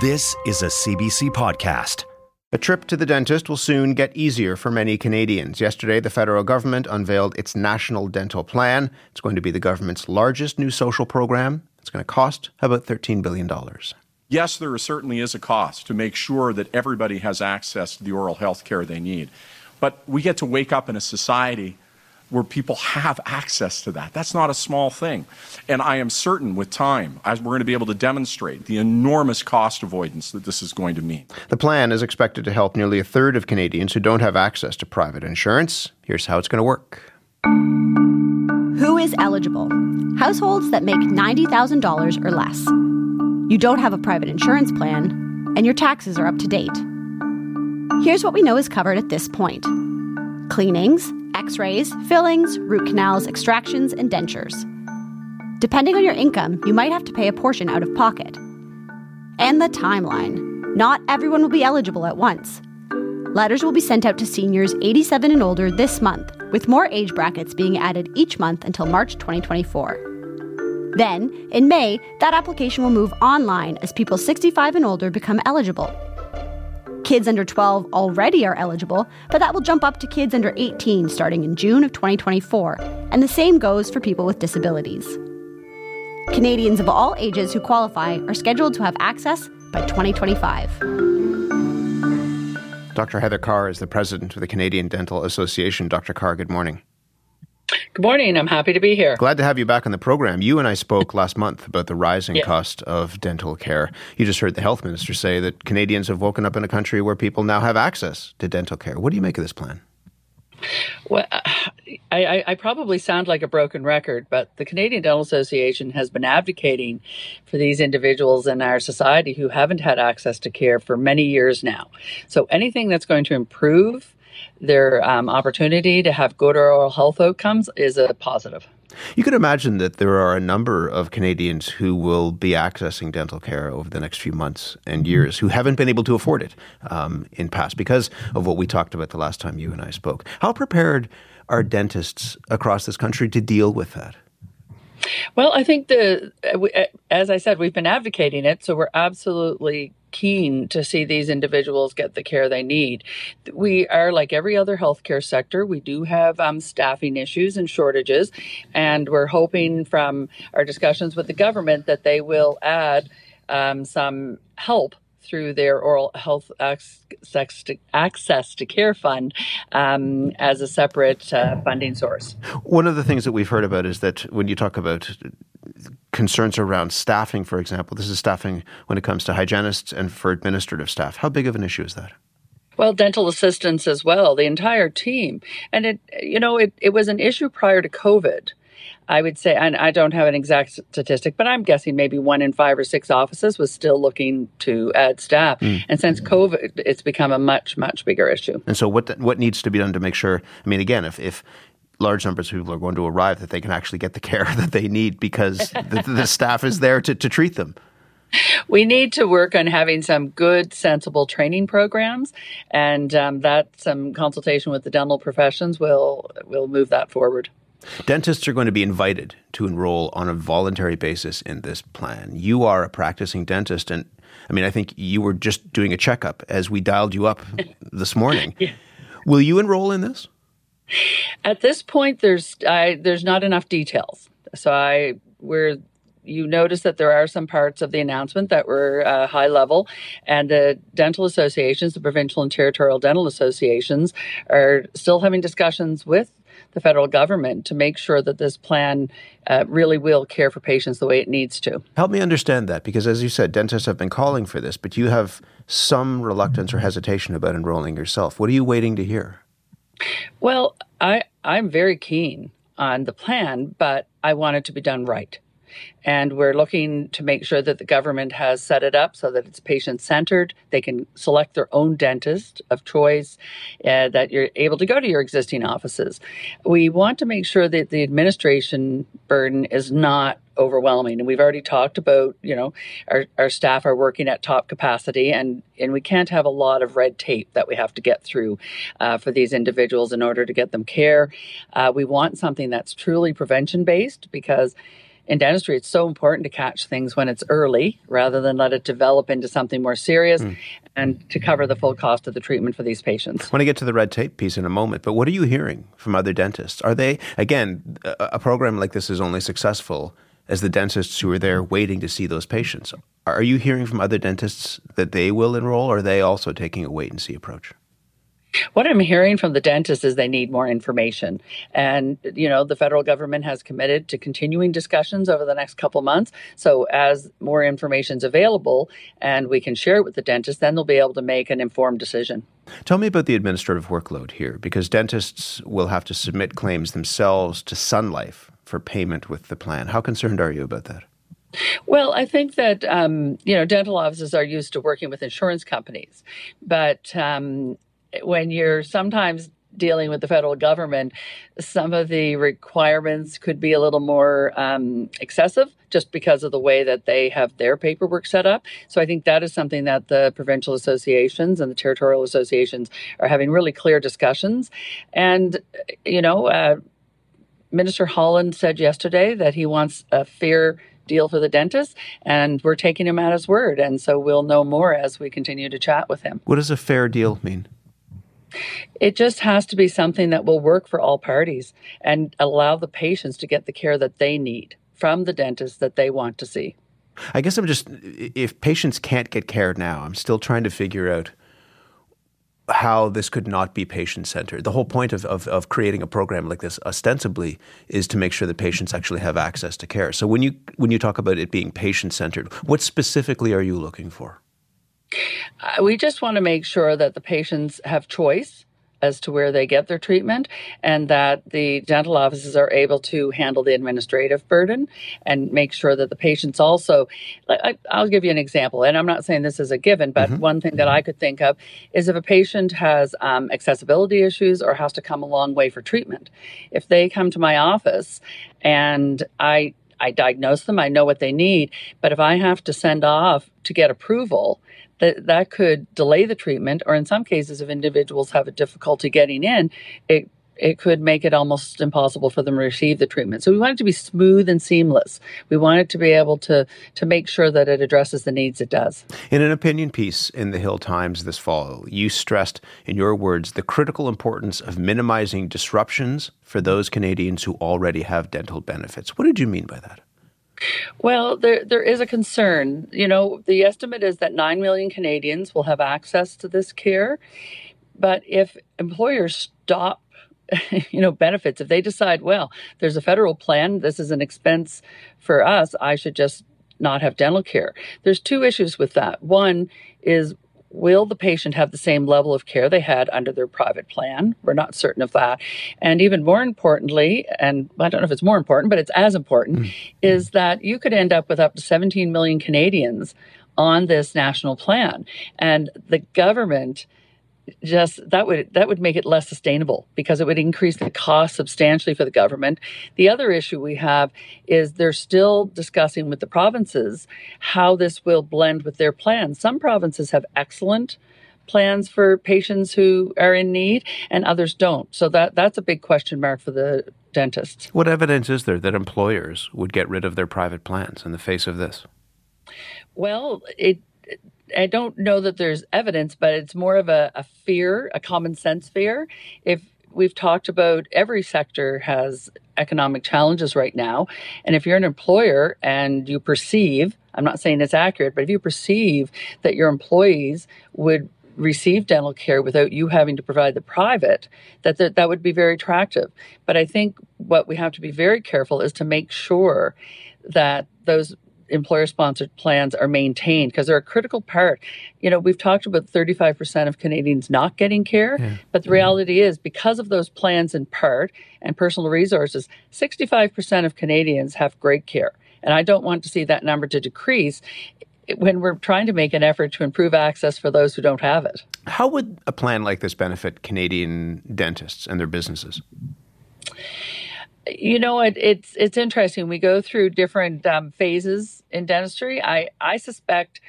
This is a CBC podcast. A trip to the dentist will soon get easier for many Canadians. Yesterday, the federal government unveiled its National Dental Plan. It's going to be the government's largest new social program. It's going to cost about $13 billion. Yes, there certainly is a cost to make sure that everybody has access to the oral health care they need. But we get to wake up in a society where people have access to that. That's not a small thing. And I am certain with time, as we're going to be able to demonstrate the enormous cost avoidance that this is going to mean. The plan is expected to help nearly a third of Canadians who don't have access to private insurance. Here's how it's going to work. Who is eligible? Households that make $90,000 or less. You don't have a private insurance plan, and your taxes are up to date. Here's what we know is covered at this point cleanings, x rays, fillings, root canals, extractions, and dentures. Depending on your income, you might have to pay a portion out of pocket. And the timeline not everyone will be eligible at once. Letters will be sent out to seniors 87 and older this month, with more age brackets being added each month until March 2024. Then, in May, that application will move online as people 65 and older become eligible. Kids under 12 already are eligible, but that will jump up to kids under 18 starting in June of 2024, and the same goes for people with disabilities. Canadians of all ages who qualify are scheduled to have access by 2025. Dr. Heather Carr is the president of the Canadian Dental Association. Dr. Carr, good morning. Good morning. I'm happy to be here. Glad to have you back on the program. You and I spoke last month about the rising cost of dental care. You just heard the health minister say that Canadians have woken up in a country where people now have access to dental care. What do you make of this plan? Well, I, I, probably sound like a broken record, but the Canadian Dental Association has been advocating for these individuals in our society who haven't had access to care for many years now. So anything that's going to improve their um, opportunity to have good oral health outcomes is a positive. You could imagine that there are a number of Canadians who will be accessing dental care over the next few months and mm-hmm. years who haven't been able to afford it um, in past because of what we talked about the last time you and I spoke. How prepared are dentists across this country to deal with that? Well, I think the, as I said, we've been advocating it, so we're absolutely keen to see these individuals get the care they need. We are like every other healthcare sector. We do have um, staffing issues and shortages, and we're hoping from our discussions with the government that they will add um, some help through their oral health access to, access to care fund um, as a separate uh, funding source. One of the things that we've heard about is that when you talk about concerns around staffing, for example, this is staffing when it comes to hygienists and for administrative staff. How big of an issue is that? Well, dental assistants as well, the entire team. And it, you know, it, it was an issue prior to COVID. I would say, and I don't have an exact statistic, but I'm guessing maybe one in five or six offices was still looking to add staff. Mm. And since COVID, it's become a much, much bigger issue. And so, what what needs to be done to make sure? I mean, again, if if large numbers of people are going to arrive, that they can actually get the care that they need because the, the staff is there to, to treat them we need to work on having some good, sensible training programs, and um, that some consultation with the dental professions will will move that forward. Dentists are going to be invited to enroll on a voluntary basis in this plan. You are a practicing dentist, and I mean, I think you were just doing a checkup as we dialed you up this morning. yeah. Will you enroll in this? At this point, there's I, there's not enough details. So I we're you notice that there are some parts of the announcement that were uh, high level, and the dental associations, the provincial and territorial dental associations, are still having discussions with the federal government to make sure that this plan uh, really will care for patients the way it needs to. Help me understand that because, as you said, dentists have been calling for this, but you have some reluctance or hesitation about enrolling yourself. What are you waiting to hear? Well, I, I'm very keen on the plan, but I want it to be done right. And we're looking to make sure that the government has set it up so that it's patient centered. They can select their own dentist of choice, uh, that you're able to go to your existing offices. We want to make sure that the administration burden is not overwhelming. And we've already talked about, you know, our, our staff are working at top capacity and, and we can't have a lot of red tape that we have to get through uh, for these individuals in order to get them care. Uh, we want something that's truly prevention based because in dentistry, it's so important to catch things when it's early rather than let it develop into something more serious mm. and to cover the full cost of the treatment for these patients. I want to get to the red tape piece in a moment, but what are you hearing from other dentists? Are they, again, a, a program like this is only successful as the dentists who are there waiting to see those patients. Are you hearing from other dentists that they will enroll, or are they also taking a wait and see approach? What I'm hearing from the dentists is they need more information. And, you know, the federal government has committed to continuing discussions over the next couple months. So as more information is available and we can share it with the dentist, then they'll be able to make an informed decision. Tell me about the administrative workload here, because dentists will have to submit claims themselves to Sun Life for payment with the plan. How concerned are you about that? Well, I think that um, you know dental offices are used to working with insurance companies, but um, when you're sometimes dealing with the federal government, some of the requirements could be a little more um, excessive just because of the way that they have their paperwork set up. So I think that is something that the provincial associations and the territorial associations are having really clear discussions. And, you know, uh, Minister Holland said yesterday that he wants a fair deal for the dentist, and we're taking him at his word. And so we'll know more as we continue to chat with him. What does a fair deal mean? It just has to be something that will work for all parties and allow the patients to get the care that they need from the dentist that they want to see. I guess I'm just, if patients can't get care now, I'm still trying to figure out how this could not be patient centered. The whole point of, of, of, creating a program like this, ostensibly, is to make sure that patients actually have access to care. So when you when you talk about it being patient centered, what specifically are you looking for? We just want to make sure that the patients have choice as to where they get their treatment and that the dental offices are able to handle the administrative burden and make sure that the patients also I, will give you an example and i'm not saying this is a given but mm-hmm. one thing that i could think of is if a patient has um, accessibility issues or has to come a long way for treatment if they come to my office and i I diagnose them, I know what they need, but if I have to send off to get approval, that that could delay the treatment, or in some cases, if individuals have a difficulty getting in, it it could make it almost impossible for them to receive the treatment. So we want it to be smooth and seamless. We want it to be able to to make sure that it addresses the needs it does. In an opinion piece in the Hill Times this fall, you stressed in your words the critical importance of minimizing disruptions for those Canadians who already have dental benefits. What did you mean by that? Well, there there is a concern. You know, the estimate is that 9 million Canadians will have access to this care. But if employers stop you know benefits if they decide well there's a federal plan this is an expense for us i should just not have dental care there's two issues with that one is will the patient have the same level of care they had under their private plan? We're not certain of that. And even more importantly, and I don't know if it's more important, but it's as important, mm-hmm. is that you could end up with up to 17 million Canadians on this national plan. And the government just that would that would make it less sustainable because it would increase the cost substantially for the government. The other issue we have is they're still discussing with the provinces how this will blend with their plans. Some provinces have excellent plans for patients who are in need and others don't. So that that's a big question mark for the dentists. What evidence is there that employers would get rid of their private plans in the face of this? Well, it I don't know that there's evidence, but it's more of a, a fear, a common sense fear. If we've talked about every sector has economic challenges right now. And if you're an employer and you perceive, I'm not saying it's accurate, but if you perceive that your employees would receive dental care without you having to provide the private, that, that that would be very attractive. But I think what we have to be very careful is to make sure that those employer sponsored plans are maintained because they're a critical part. You know, we've talked about 35% of Canadians not getting care, yeah. but the reality is because of those plans in part and personal resources, 65% of Canadians have great care. And I don't want to see that number to decrease when we're trying to make an effort to improve access for those who don't have it. How would a plan like this benefit Canadian dentists and their businesses? You know, it, it's it's interesting. We go through different um, phases in dentistry. I I suspect,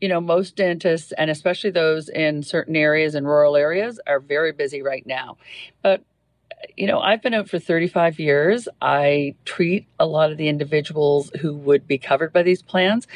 you know, most dentists and especially those in certain areas and rural areas are very busy right now. But you know, I've been out for 35 years. I treat a lot of the individuals who would be covered by these plans.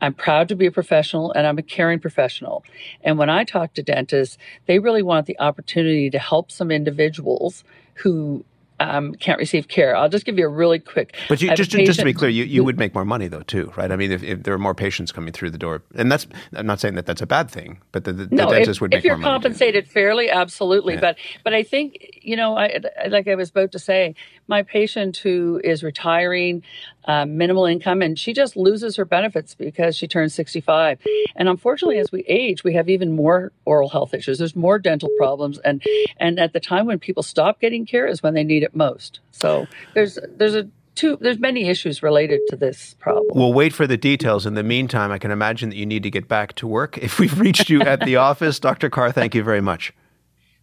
I'm proud to be a professional and I'm a caring professional. And when I talk to dentists, they really want the opportunity to help some individuals who um, can't receive care. I'll just give you a really quick. But you, just, just to be clear, you, you would make more money though too, right? I mean, if, if there are more patients coming through the door, and that's I'm not saying that that's a bad thing, but the, the, no, the dentist if, would make if you're compensated fairly, absolutely. Yeah. But but I think you know, I, like I was about to say, my patient who is retiring, uh, minimal income, and she just loses her benefits because she turns 65. And unfortunately, as we age, we have even more oral health issues. There's more dental problems, and and at the time when people stop getting care is when they need it most. So there's there's a two there's many issues related to this problem. We'll wait for the details. In the meantime, I can imagine that you need to get back to work. If we've reached you at the office, Dr. Carr, thank you very much.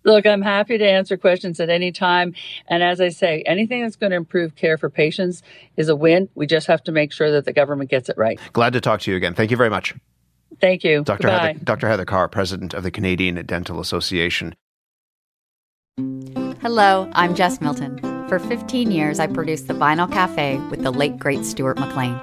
Look, I'm happy to answer questions at any time. And as I say, anything that's going to improve care for patients is a win. We just have to make sure that the government gets it right. Glad to talk to you again. Thank you very much. Thank you. Dr. Goodbye. Heather, Dr. Heather Carr, President of the Canadian Dental Association. Hello, I'm Jess Milton. For 15 years, I produced the Vinyl Cafe with the late, great Stuart McLean.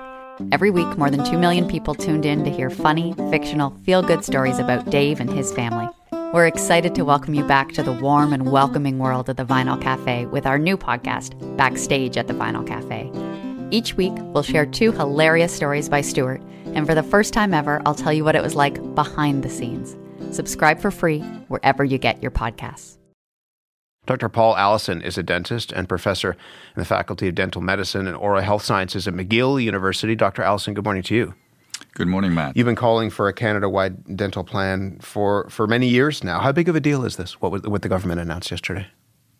Every week, more than 2 million people tuned in to hear funny, fictional, feel good stories about Dave and his family. We're excited to welcome you back to the warm and welcoming world of the Vinyl Cafe with our new podcast, Backstage at the Vinyl Cafe. Each week, we'll share two hilarious stories by Stuart, and for the first time ever, I'll tell you what it was like behind the scenes. Subscribe for free wherever you get your podcasts. Dr. Paul Allison is a dentist and professor in the Faculty of Dental Medicine and Oral Health Sciences at McGill University. Dr. Allison, good morning to you. Good morning, Matt. You've been calling for a Canada-wide dental plan for, for many years now. How big of a deal is this? What, what the government announced yesterday?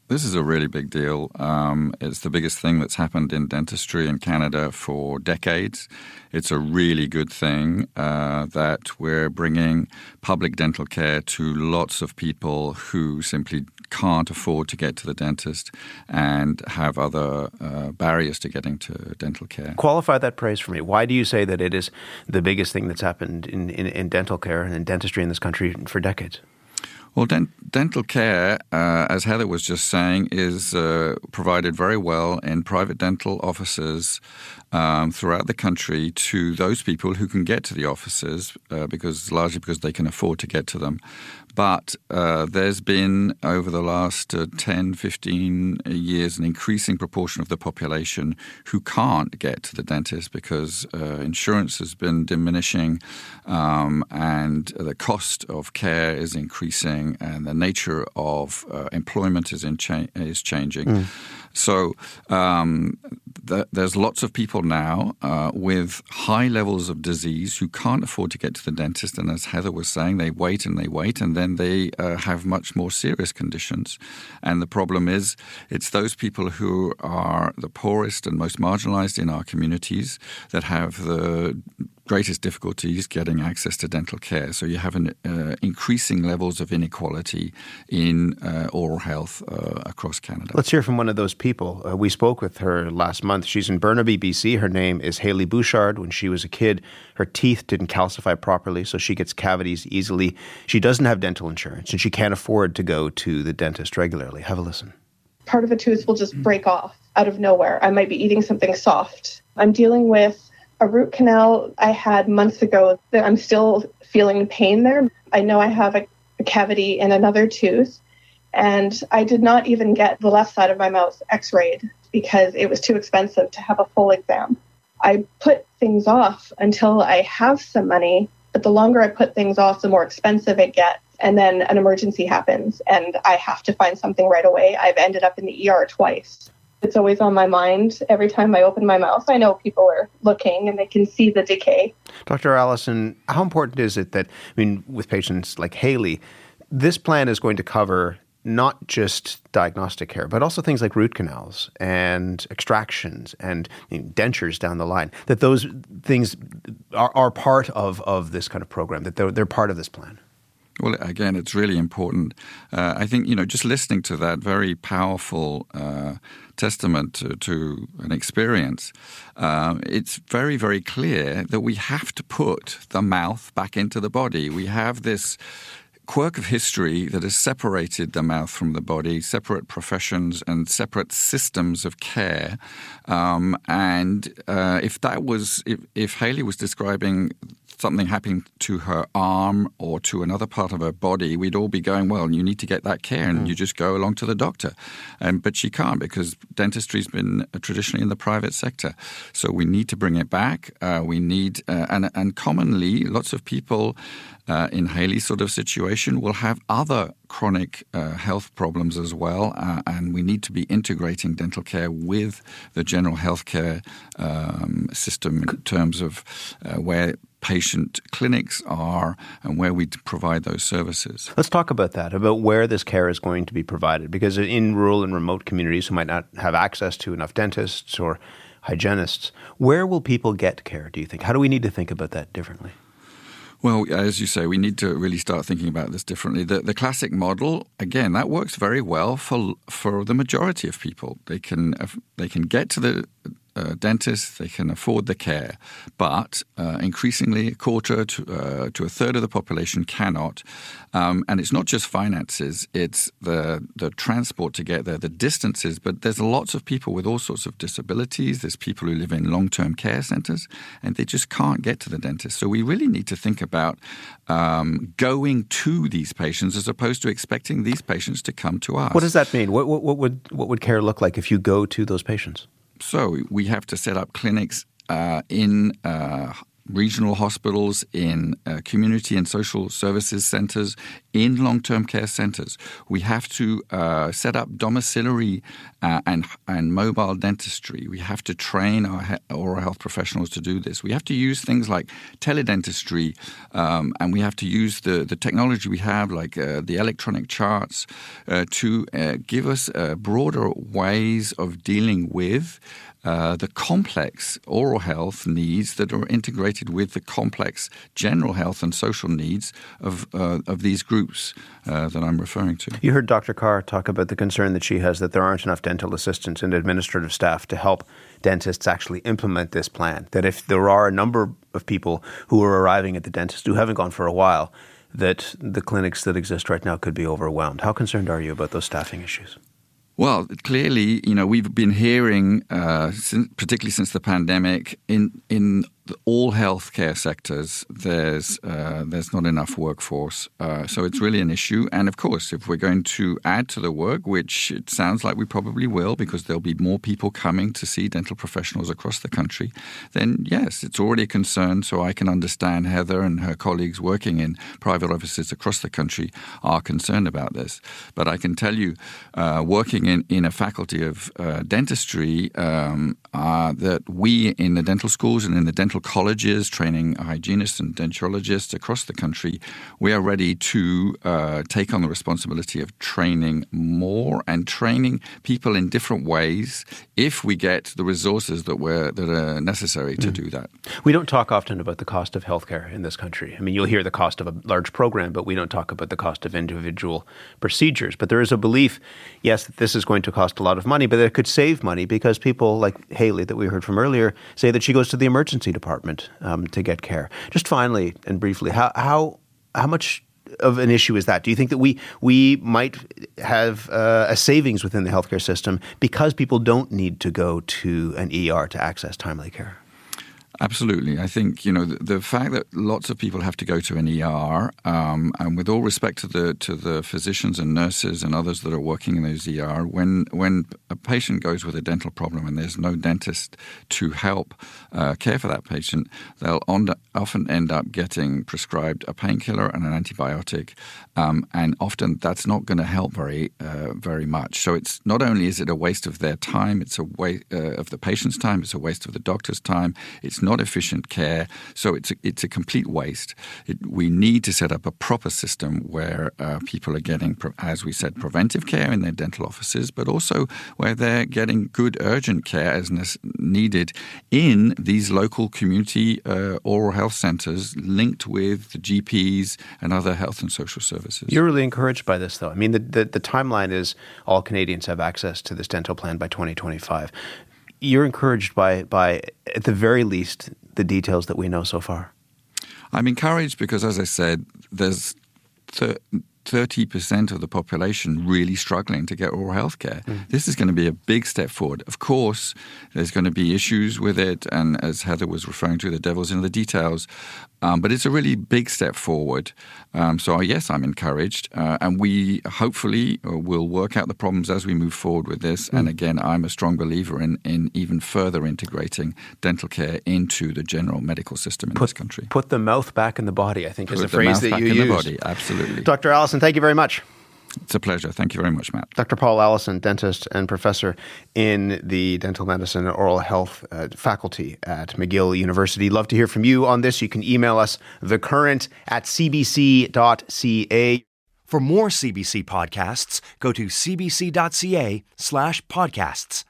This is a really big deal. Um, it's the biggest thing that's happened in dentistry in Canada for decades. It's a really good thing uh, that we're bringing public dental care to lots of people who simply can't afford to get to the dentist and have other uh, barriers to getting to dental care. Qualify that praise for me. Why do you say that it is the biggest thing that's happened in, in, in dental care and in dentistry in this country for decades? Well, dent- dental care, uh, as Heather was just saying, is uh, provided very well in private dental offices um, throughout the country to those people who can get to the offices, uh, because largely because they can afford to get to them. But uh, there's been, over the last uh, 10, 15 years, an increasing proportion of the population who can't get to the dentist because uh, insurance has been diminishing um, and the cost of care is increasing and the nature of uh, employment is, in cha- is changing. Mm. So um, th- there's lots of people now uh, with high levels of disease who can't afford to get to the dentist, and as Heather was saying, they wait and they wait, and then they uh, have much more serious conditions. And the problem is, it's those people who are the poorest and most marginalized in our communities that have the greatest difficulties getting access to dental care. So you have an uh, increasing levels of inequality in uh, oral health uh, across Canada. Let's hear from one of those people. Uh, we spoke with her last month. She's in Burnaby, BC. Her name is Haley Bouchard. When she was a kid, her teeth didn't calcify properly, so she gets cavities easily. She doesn't have dental insurance, and she can't afford to go to the dentist regularly. Have a listen. Part of a tooth will just break off out of nowhere. I might be eating something soft. I'm dealing with a root canal I had months ago that I'm still feeling pain there. I know I have a, a, cavity in another tooth, and I did not even get the left side of my mouth x rayed because it was too expensive to have a full exam. I put things off until I have some money, but the longer I put things off, the more expensive it gets. And then an emergency happens, and I have to find something right away. I've ended up in the ER twice it's always on my mind every time I open my mouth. I know people are looking and they can see the decay. Dr. Allison, how important is it that, I mean, with patients like Haley, this plan is going to cover not just diagnostic care, but also things like root canals and extractions and you know, dentures down the line, that those things are, are part of, of this kind of program, that they're, they're part of this plan. Well, again, it's really important. Uh, I think, you know, just listening to that very powerful uh, testament to, to, an experience, uh, it's very, very clear that we have to put the mouth back into the body. We have this quirk of history that has separated the mouth from the body, separate professions and separate systems of care. Um, and uh, if that was, if, if Haley was describing something happening to her arm or to another part of her body, we'd all be going, well, you need to get that care, and mm. you just go along to the doctor. Um, but she can't because dentistry's been traditionally in the private sector. So we need to bring it back. Uh, we need, uh, and, and commonly, lots of people uh, in Haley's sort of situation will have other chronic uh, health problems as well, uh, and we need to be integrating dental care with the general healthcare um, system in terms of uh, where patient clinics are and where we provide those services. Let's talk about that, about where this care is going to be provided. Because in rural and remote communities who might not have access to enough dentists or hygienists, where will people get care, do you think? How do we need to think about that differently? Well, as you say, we need to really start thinking about this differently. The, the classic model, again, that works very well for for the majority of people. They can uh, they can get to the uh, dentists, they can afford the care, but uh, increasingly a quarter to, uh, to a third of the population cannot. Um, and it's not just finances; it's the the transport to get there, the distances. But there's lots of people with all sorts of disabilities. There's people who live in long-term care centres, and they just can't get to the dentist. So we really need to think about um, going to these patients as opposed to expecting these patients to come to us. What does that mean? What, what, what would what would care look like if you go to those patients? So we have to set up clinics uh, in uh, regional hospitals, in uh, community and social services centers, in long term care centers. We have to uh, set up domiciliary uh, and, and mobile dentistry. We have to train our he- oral health professionals to do this. We have to use things like teledentistry, um, and we have to use the, the technology we have, like uh, the electronic charts, uh, to uh, give us broader ways of dealing with uh, the complex oral health needs that are integrated with the complex general health and social needs of, uh, of these groups uh, that I'm referring to. You heard Dr. Carr talk about the concern that she has that there aren't enough dental assistants and administrative staff to help dentists actually implement this plan. That if there are a number of people who are arriving at the dentist who haven't gone for a while, that the clinics that exist right now could be overwhelmed. How concerned are you about those staffing issues? Well, clearly, you know, we've been hearing, uh, since, particularly since the pandemic, in in all healthcare sectors, there's uh, there's not enough workforce, uh, so it's really an issue. And of course, if we're going to add to the work, which it sounds like we probably will, because there'll be more people coming to see dental professionals across the country, then yes, it's already a concern. So I can understand Heather and her colleagues working in private offices across the country are concerned about this. But I can tell you, uh, working in in a faculty of uh, dentistry, um, that we in the dental schools and in the dental colleges training hygienists and denturists across the country, we are ready to uh, take on the responsibility of training more and training people in different ways if we get the resources that, we that are necessary to mm. do that. We don't talk often about the cost of healthcare in this country. I mean, you'll hear the cost of a large program, but we don't talk about the cost of individual procedures. But there is a belief, yes, that this is going to cost a lot of money, but that it could save money because people like Haley that we heard from earlier say that she goes to the emergency department um, to get care. Just finally and briefly, how how how much of an issue is that? Do you think that we we might have uh, a savings within the healthcare system because people don't need to go to an ER to access timely care? Absolutely. I think, you know, the, the, fact that lots of people have to go to an ER, um, and with all respect to the to the physicians and nurses and others that are working in those ER, when when a patient goes with a dental problem and there's no dentist to help uh, care for that patient, they'll on, often end up getting prescribed a painkiller and an antibiotic, um, and often that's not going to help very uh, very much. So it's not only is it a waste of their time, it's a waste uh, of the patient's time, it's a waste of the doctor's time. It's not efficient care. So it's a, it's a complete waste. It, we need to set up a proper system where uh, people are getting, as we said, preventive care in their dental offices, but also where they're getting good urgent care as needed in these local community uh, oral health centers linked with the GPs and other health and social services. You're really encouraged by this, though. I mean, the, the, the timeline is all Canadians have access to this dental plan by 2025. You're encouraged by, by, at the very least, the details that we know so far. I'm encouraged because, as I said, there's th- 30% of the population really struggling to get oral health care. Mm. This is going to be a big step forward. Of course, there's going to be issues with it, and as Heather was referring to, the devil's in the details. Um, but it's a really big step forward. Um, so, yes, I'm encouraged. Uh, and we hopefully uh, will work out the problems as we move forward with this. Mm. And again, I'm a strong believer in, in even further integrating dental care into the general medical system in put, this country. Put the mouth back in the body, I think, put is the, phrase that you use. Body, absolutely. Dr. Allison, thank you very much. It's a pleasure. Thank you very much, Matt. Dr. Paul Allison, dentist and professor in the dental medicine and oral health uh, faculty at McGill University. Love to hear from you on this. You can email us thecurrent at cbc.ca. For more CBC podcasts, go to cbc.ca slash podcasts.